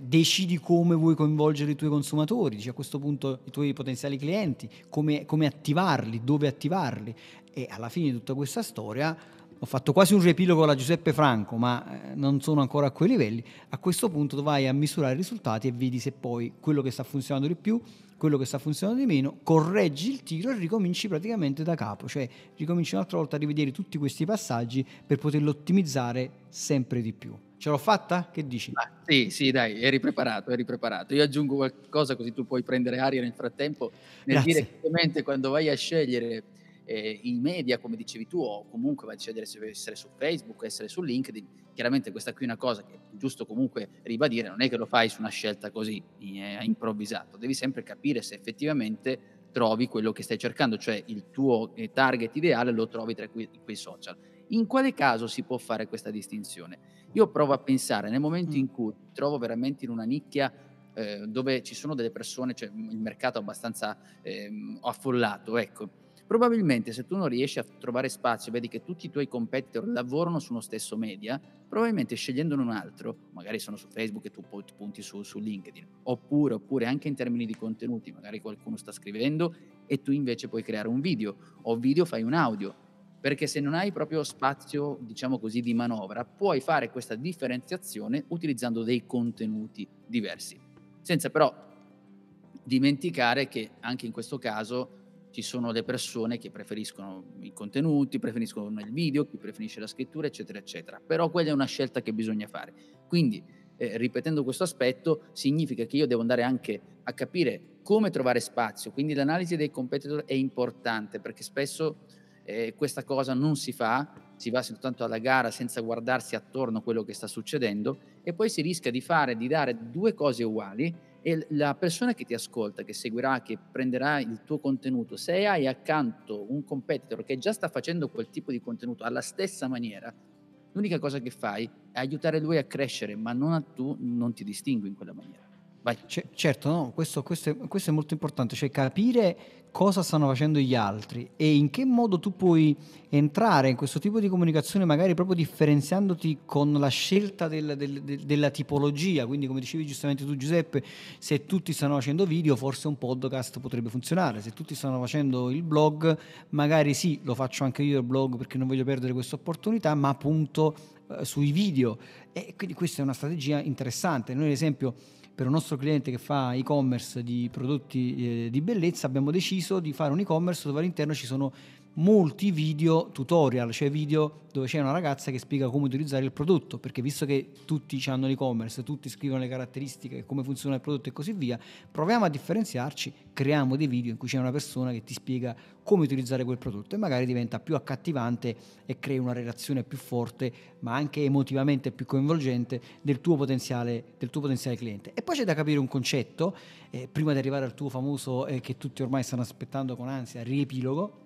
decidi come vuoi coinvolgere i tuoi consumatori, dici a questo punto i tuoi potenziali clienti, come, come attivarli, dove attivarli e alla fine di tutta questa storia ho fatto quasi un riepilogo alla Giuseppe Franco, ma eh, non sono ancora a quei livelli. A questo punto vai a misurare i risultati e vedi se poi quello che sta funzionando di più, quello che sta funzionando di meno, correggi il tiro e ricominci praticamente da capo, cioè ricominci un'altra volta a rivedere tutti questi passaggi per poterlo ottimizzare sempre di più. Ce l'ho fatta? Che dici? Ah, sì, sì, dai, eri preparato, eri preparato. Io aggiungo qualcosa così tu puoi prendere aria nel frattempo nel Grazie. dire che ovviamente quando vai a scegliere eh, i media, come dicevi tu, o comunque vai a decidere se essere su Facebook, essere su LinkedIn. Chiaramente questa qui è una cosa che è giusto comunque ribadire, non è che lo fai su una scelta così eh, improvvisato, devi sempre capire se effettivamente trovi quello che stai cercando, cioè il tuo eh, target ideale lo trovi tra quei, quei social. In quale caso si può fare questa distinzione? Io provo a pensare nel momento in cui trovo veramente in una nicchia eh, dove ci sono delle persone, cioè il mercato è abbastanza eh, affollato, ecco, Probabilmente se tu non riesci a trovare spazio, vedi che tutti i tuoi competitor lavorano su uno stesso media, probabilmente scegliendone un altro, magari sono su Facebook e tu punti su, su LinkedIn, oppure, oppure anche in termini di contenuti, magari qualcuno sta scrivendo e tu invece puoi creare un video o video fai un audio perché se non hai proprio spazio, diciamo così, di manovra, puoi fare questa differenziazione utilizzando dei contenuti diversi, senza però dimenticare che anche in questo caso ci sono le persone che preferiscono i contenuti, preferiscono il video, chi preferisce la scrittura, eccetera, eccetera. Però quella è una scelta che bisogna fare. Quindi, eh, ripetendo questo aspetto, significa che io devo andare anche a capire come trovare spazio. Quindi l'analisi dei competitor è importante perché spesso eh, questa cosa non si fa, si va soltanto alla gara senza guardarsi attorno a quello che sta succedendo e poi si rischia di fare, di dare due cose uguali e la persona che ti ascolta, che seguirà, che prenderà il tuo contenuto, se hai accanto un competitor che già sta facendo quel tipo di contenuto alla stessa maniera, l'unica cosa che fai è aiutare lui a crescere, ma non a tu non ti distingui in quella maniera. C- certo, no, questo, questo, è, questo, è, molto importante, cioè capire cosa stanno facendo gli altri e in che modo tu puoi entrare in questo tipo di comunicazione, magari proprio differenziandoti con la scelta del, del, del, della tipologia. Quindi, come dicevi giustamente tu, Giuseppe, se tutti stanno facendo video, forse un podcast potrebbe funzionare. Se tutti stanno facendo il blog, magari sì, lo faccio anche io il blog perché non voglio perdere questa opportunità, ma appunto eh, sui video. E quindi questa è una strategia interessante. Noi, ad esempio, per un nostro cliente che fa e-commerce di prodotti eh, di bellezza abbiamo deciso di fare un e-commerce dove all'interno ci sono molti video tutorial, cioè video dove c'è una ragazza che spiega come utilizzare il prodotto, perché visto che tutti hanno l'e-commerce, tutti scrivono le caratteristiche, come funziona il prodotto e così via, proviamo a differenziarci, creiamo dei video in cui c'è una persona che ti spiega come utilizzare quel prodotto e magari diventa più accattivante e crea una relazione più forte, ma anche emotivamente più coinvolgente del tuo potenziale, del tuo potenziale cliente. E poi c'è da capire un concetto, eh, prima di arrivare al tuo famoso eh, che tutti ormai stanno aspettando con ansia, riepilogo,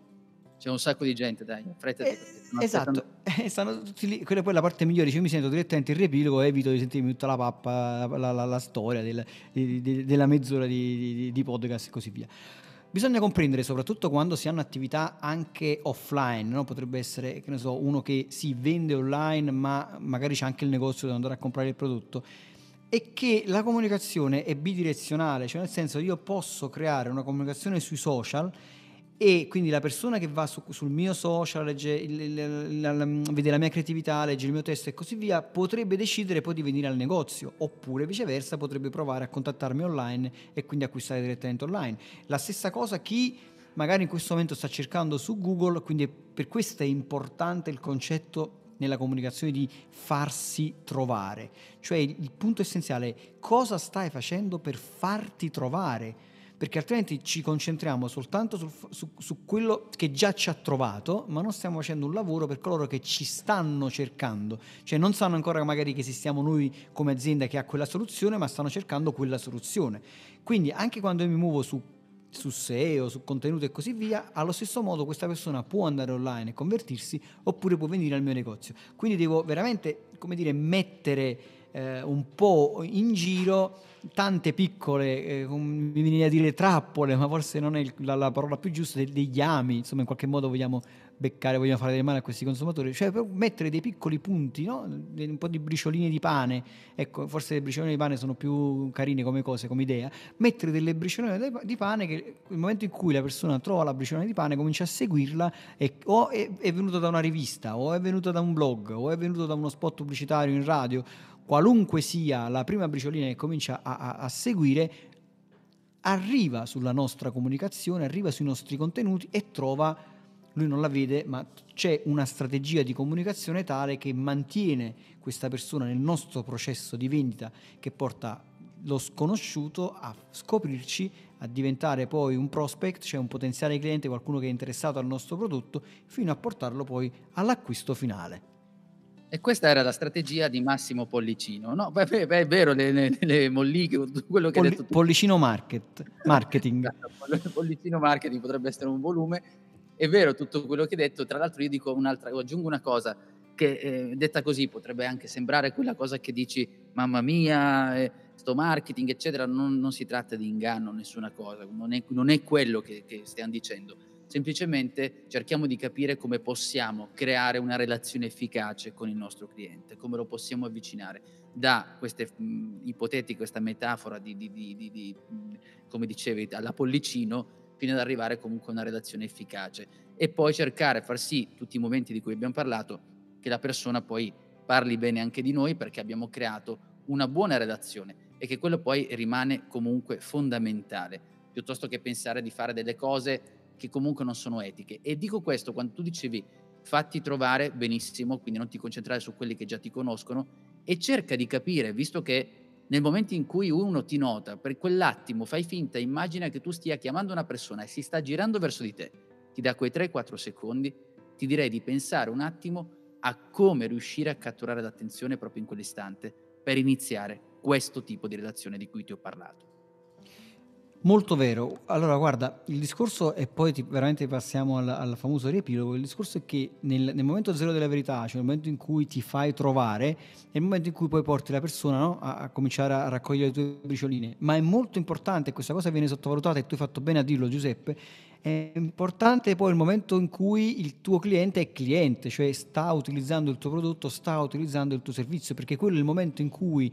c'è un sacco di gente, dai, fretta. Eh, esatto, eh, stanno tutti lì. Quella è poi la parte migliore. Cioè, mi sento direttamente il riepilogo e evito di sentirmi tutta la pappa, la, la, la storia del, di, di, della mezz'ora di, di, podcast e così via. Bisogna comprendere, soprattutto quando si hanno attività anche offline, no? potrebbe essere che ne so, uno che si vende online, ma magari c'è anche il negozio dove andare a comprare il prodotto. E che la comunicazione è bidirezionale, cioè nel senso io posso creare una comunicazione sui social e quindi la persona che va su, sul mio social, legge, il, il, la, la, vede la mia creatività, legge il mio testo e così via, potrebbe decidere poi di venire al negozio, oppure viceversa potrebbe provare a contattarmi online e quindi acquistare direttamente online. La stessa cosa chi magari in questo momento sta cercando su Google, quindi per questo è importante il concetto nella comunicazione di farsi trovare, cioè il punto essenziale è cosa stai facendo per farti trovare perché altrimenti ci concentriamo soltanto sul, su, su, quello che già ci ha trovato, ma non stiamo facendo un lavoro per coloro che ci stanno cercando, cioè non sanno ancora magari che esistiamo noi come azienda che ha quella soluzione, ma stanno cercando quella soluzione. Quindi anche quando io mi muovo su su SEO, su contenuto e così via, allo stesso modo questa persona può andare online e convertirsi oppure può venire al mio negozio. Quindi devo veramente, come dire, mettere eh, un po' in giro tante piccole, eh, mi viene a dire trappole, ma forse non è il, la, la, parola più giusta, degli ami, insomma in qualche modo vogliamo beccare, vogliamo fare delle mani a questi consumatori, cioè mettere dei piccoli punti, no? un po' di bricioline di pane, ecco, forse le bricioline di pane sono più carine come cose, come idea, mettere delle bricioline di pane che nel momento in cui la persona trova la briciolina di pane comincia a seguirla e o è, è venuto da una rivista, o è venuto da un blog, o è venuto da uno spot pubblicitario in radio, qualunque sia la prima briciolina che comincia a, a, a seguire, arriva sulla nostra comunicazione, arriva sui nostri contenuti e trova, lui non la vede, ma c'è una strategia di comunicazione tale che mantiene questa persona nel nostro processo di vendita che porta lo sconosciuto a scoprirci, a diventare poi un prospect, cioè un potenziale cliente, qualcuno che è interessato al nostro prodotto, fino a portarlo poi all'acquisto finale. E questa era la strategia di Massimo Pollicino. No, beh, beh, è vero, le, le, le molliche, quello che Polli, hai detto tu. Pollicino market, Marketing. Esatto, Pollicino Marketing potrebbe essere un volume. È vero tutto quello che hai detto. Tra l'altro io dico un'altra, aggiungo una cosa che eh, detta così potrebbe anche sembrare quella cosa che dici, mamma mia, eh, sto marketing, eccetera. Non, non, si tratta di inganno, nessuna cosa. Non è, non è quello che, che stiamo dicendo semplicemente cerchiamo di capire come possiamo creare una relazione efficace con il nostro cliente, come lo possiamo avvicinare. Da queste mh, ipotetiche, questa metafora di, di, di, di, come dicevi, alla pollicino, fino ad arrivare comunque a una redazione efficace e poi cercare, far sì, tutti i momenti di cui abbiamo parlato, che la persona poi parli bene anche di noi perché abbiamo creato una buona redazione e che quello poi rimane comunque fondamentale, piuttosto che pensare di fare delle cose che comunque non sono etiche. E dico questo quando tu dicevi fatti trovare benissimo, quindi non ti concentrare su quelli che già ti conoscono e cerca di capire, visto che nel momento in cui uno ti nota, per quell'attimo fai finta, immagina che tu stia chiamando una persona e si sta girando verso di te, ti dà quei 3-4 secondi, ti direi di pensare un attimo a come riuscire a catturare l'attenzione proprio in quell'istante per iniziare questo tipo di relazione di cui ti ho parlato. Molto vero. Allora, guarda, il discorso, e poi ti, veramente passiamo al, al, famoso riepilogo, il discorso è che nel, nel, momento zero della verità, cioè nel momento in cui ti fai trovare, è il momento in cui poi porti la persona no? a, a, cominciare a raccogliere le tue bricioline. Ma è molto importante, questa cosa viene sottovalutata e tu hai fatto bene a dirlo Giuseppe, è importante poi il momento in cui il tuo cliente è cliente, cioè sta utilizzando il tuo prodotto, sta utilizzando il tuo servizio, perché quello è il momento in cui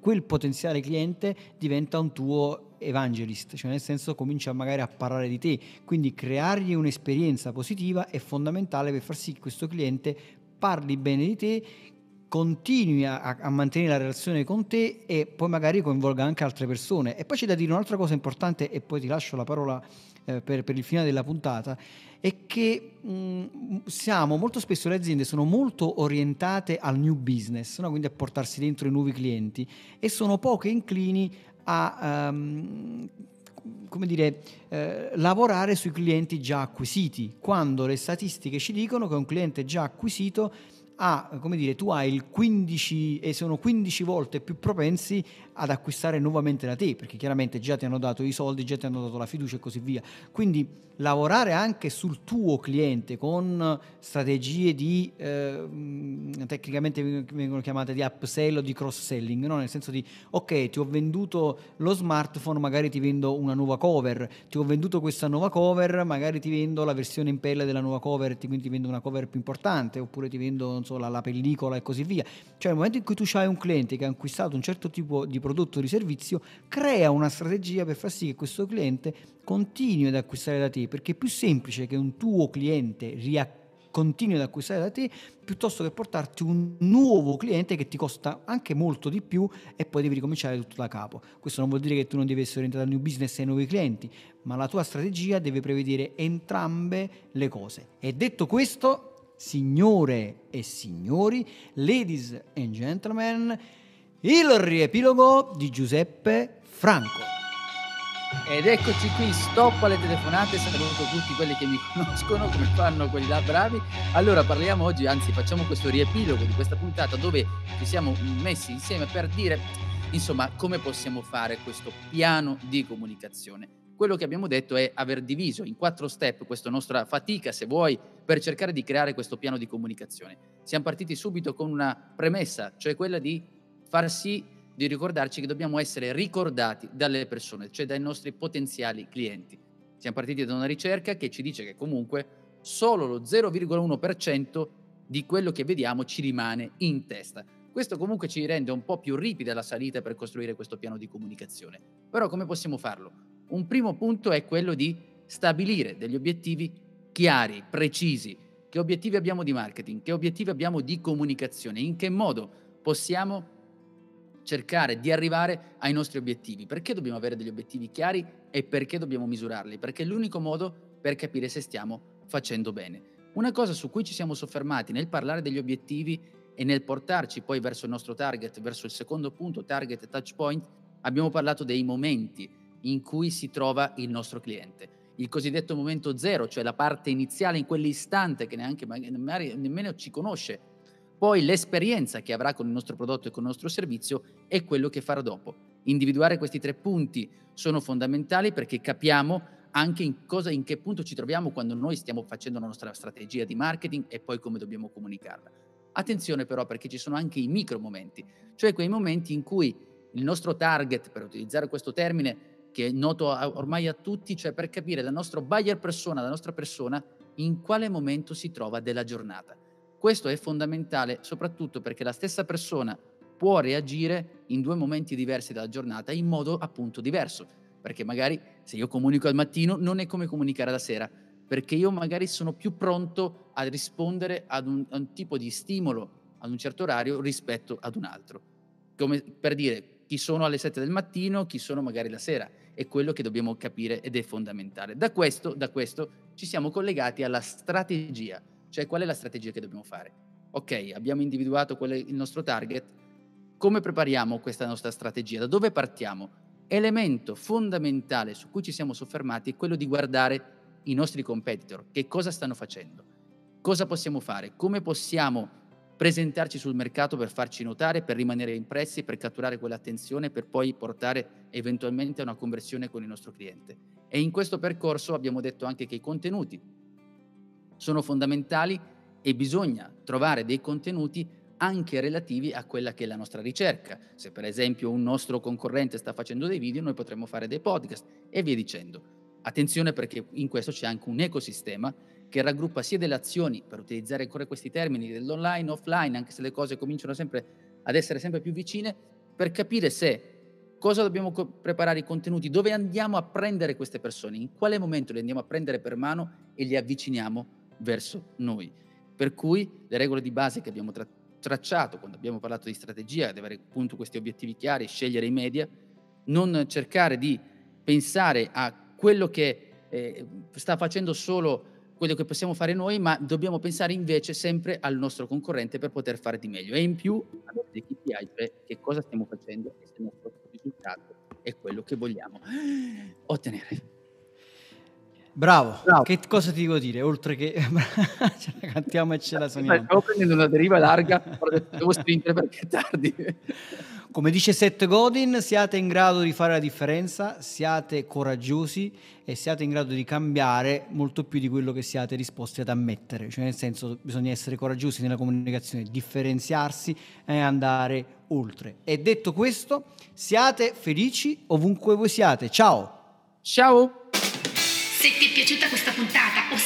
quel potenziale cliente diventa un tuo evangelist, cioè nel senso comincia magari a parlare di te, quindi creargli un'esperienza positiva è fondamentale per far sì che questo cliente parli bene di te, continui a, a, mantenere la relazione con te e poi magari coinvolga anche altre persone. E poi c'è da dire un'altra cosa importante e poi ti lascio la parola eh, per, per, il finale della puntata, è che mh, siamo molto spesso le aziende sono molto orientate al new business, no? quindi a portarsi dentro i nuovi clienti e sono poche inclini a um, come dire, eh, lavorare sui clienti già acquisiti, quando le statistiche ci dicono che un cliente già acquisito ha, come dire, tu hai il 15 e sono 15 volte più propensi ad acquistare nuovamente da te, perché chiaramente già ti hanno dato i soldi, già ti hanno dato la fiducia e così via. Quindi lavorare anche sul tuo cliente con strategie di, eh, tecnicamente vengono chiamate di upsell o di cross-selling, no? nel senso di, ok, ti ho venduto lo smartphone, magari ti vendo una nuova cover, ti ho venduto questa nuova cover, magari ti vendo la versione in pelle della nuova cover, quindi ti vendo una cover più importante, oppure ti vendo so, la, la, pellicola e così via. Cioè nel momento in cui tu hai un cliente che ha acquistato un certo tipo di prodotto o di servizio, crea una strategia per far sì che questo cliente continui ad acquistare da te, perché è più semplice che un tuo cliente riacquisti continui ad acquistare da te piuttosto che portarti un nuovo cliente che ti costa anche molto di più e poi devi ricominciare tutto da capo. Questo non vuol dire che tu non devi essere orientato al new business e ai nuovi clienti, ma la tua strategia deve prevedere entrambe le cose. E detto questo, signore e signori, ladies and gentlemen, il riepilogo di Giuseppe Franco. Ed eccoci qui, stop alle telefonate, saluto tutti quelli che mi conoscono, come fanno quelli là bravi. Allora parliamo oggi, anzi facciamo questo riepilogo di questa puntata dove ci siamo messi insieme per dire, insomma, come possiamo fare questo piano di comunicazione quello che abbiamo detto è aver diviso in quattro step questa nostra fatica, se vuoi, per cercare di creare questo piano di comunicazione. Siamo partiti subito con una premessa, cioè quella di far sì di ricordarci che dobbiamo essere ricordati dalle persone, cioè dai nostri potenziali clienti. Siamo partiti da una ricerca che ci dice che comunque solo lo 0,1% di quello che vediamo ci rimane in testa. Questo comunque ci rende un po' più ripida la salita per costruire questo piano di comunicazione. Però come possiamo farlo? Un primo punto è quello di stabilire degli obiettivi chiari, precisi. Che obiettivi abbiamo di marketing? Che obiettivi abbiamo di comunicazione? In che modo possiamo cercare di arrivare ai nostri obiettivi? Perché dobbiamo avere degli obiettivi chiari e perché dobbiamo misurarli? Perché è l'unico modo per capire se stiamo facendo bene. Una cosa su cui ci siamo soffermati nel parlare degli obiettivi e nel portarci poi verso il nostro target, verso il secondo punto, target touch point, abbiamo parlato dei momenti in cui si trova il nostro cliente. Il cosiddetto momento zero, cioè la parte iniziale in quell'istante che neanche magari nemmeno ci conosce. Poi l'esperienza che avrà con il nostro prodotto e con il nostro servizio è quello che farà dopo. Individuare questi tre punti sono fondamentali perché capiamo anche in, cosa, in che punto ci troviamo quando noi stiamo facendo la nostra strategia di marketing e poi come dobbiamo comunicarla. Attenzione però perché ci sono anche i micro momenti, cioè quei momenti in cui il nostro target, per utilizzare questo termine, che è noto ormai a tutti, cioè per capire dal nostro buyer persona, dalla nostra persona, in quale momento si trova della giornata. Questo è fondamentale soprattutto perché la stessa persona può reagire in due momenti diversi della giornata in modo appunto diverso. perché magari se io comunico al mattino non è come comunicare la sera, perché io magari sono più pronto a rispondere ad un, a un tipo di stimolo ad un certo orario rispetto ad un altro. Come per dire chi sono alle 7 del mattino, chi sono magari la sera. È quello che dobbiamo capire ed è fondamentale. Da questo, da questo ci siamo collegati alla strategia, cioè qual è la strategia che dobbiamo fare. Ok, abbiamo individuato qual è il nostro target, come prepariamo questa nostra strategia? Da dove partiamo? Elemento fondamentale su cui ci siamo soffermati è quello di guardare i nostri competitor, che cosa stanno facendo, cosa possiamo fare, come possiamo presentarci sul mercato per farci notare, per rimanere impressi, per catturare quell'attenzione, per poi portare eventualmente a una conversione con il nostro cliente. E in questo percorso abbiamo detto anche che i contenuti sono fondamentali e bisogna trovare dei contenuti anche relativi a quella che è la nostra ricerca. Se per esempio un nostro concorrente sta facendo dei video, noi potremmo fare dei podcast e via dicendo. Attenzione perché in questo c'è anche un ecosistema che raggruppa sia delle azioni, per utilizzare ancora questi termini, dell'online, offline, anche se le cose cominciano sempre ad essere sempre più vicine, per capire se cosa dobbiamo co- preparare i contenuti, dove andiamo a prendere queste persone, in quale momento le andiamo a prendere per mano e li avviciniamo verso noi. Per cui le regole di base che abbiamo tra- tracciato quando abbiamo parlato di strategia, di avere appunto questi obiettivi chiari, scegliere i media, non cercare di pensare a quello che eh, sta facendo solo quello che possiamo fare noi, ma dobbiamo pensare invece sempre al nostro concorrente per poter fare di meglio. E in più avere dei KPI, cioè che cosa stiamo facendo e se il nostro risultato è quello che vogliamo ottenere. Bravo. Bravo. che cosa ti devo dire? Oltre che ce la cantiamo e ce la suoniamo. Stavo prendendo una deriva larga, devo stringere perché è tardi. Come dice Seth Godin, siate in grado di fare la differenza, siate coraggiosi e siate in grado di cambiare molto più di quello che siate disposti ad ammettere. Cioè, nel senso, bisogna essere coraggiosi nella comunicazione, differenziarsi e andare oltre. E detto questo, siate felici ovunque voi siate. Ciao! Ciao! Se ti è piaciuta questa puntata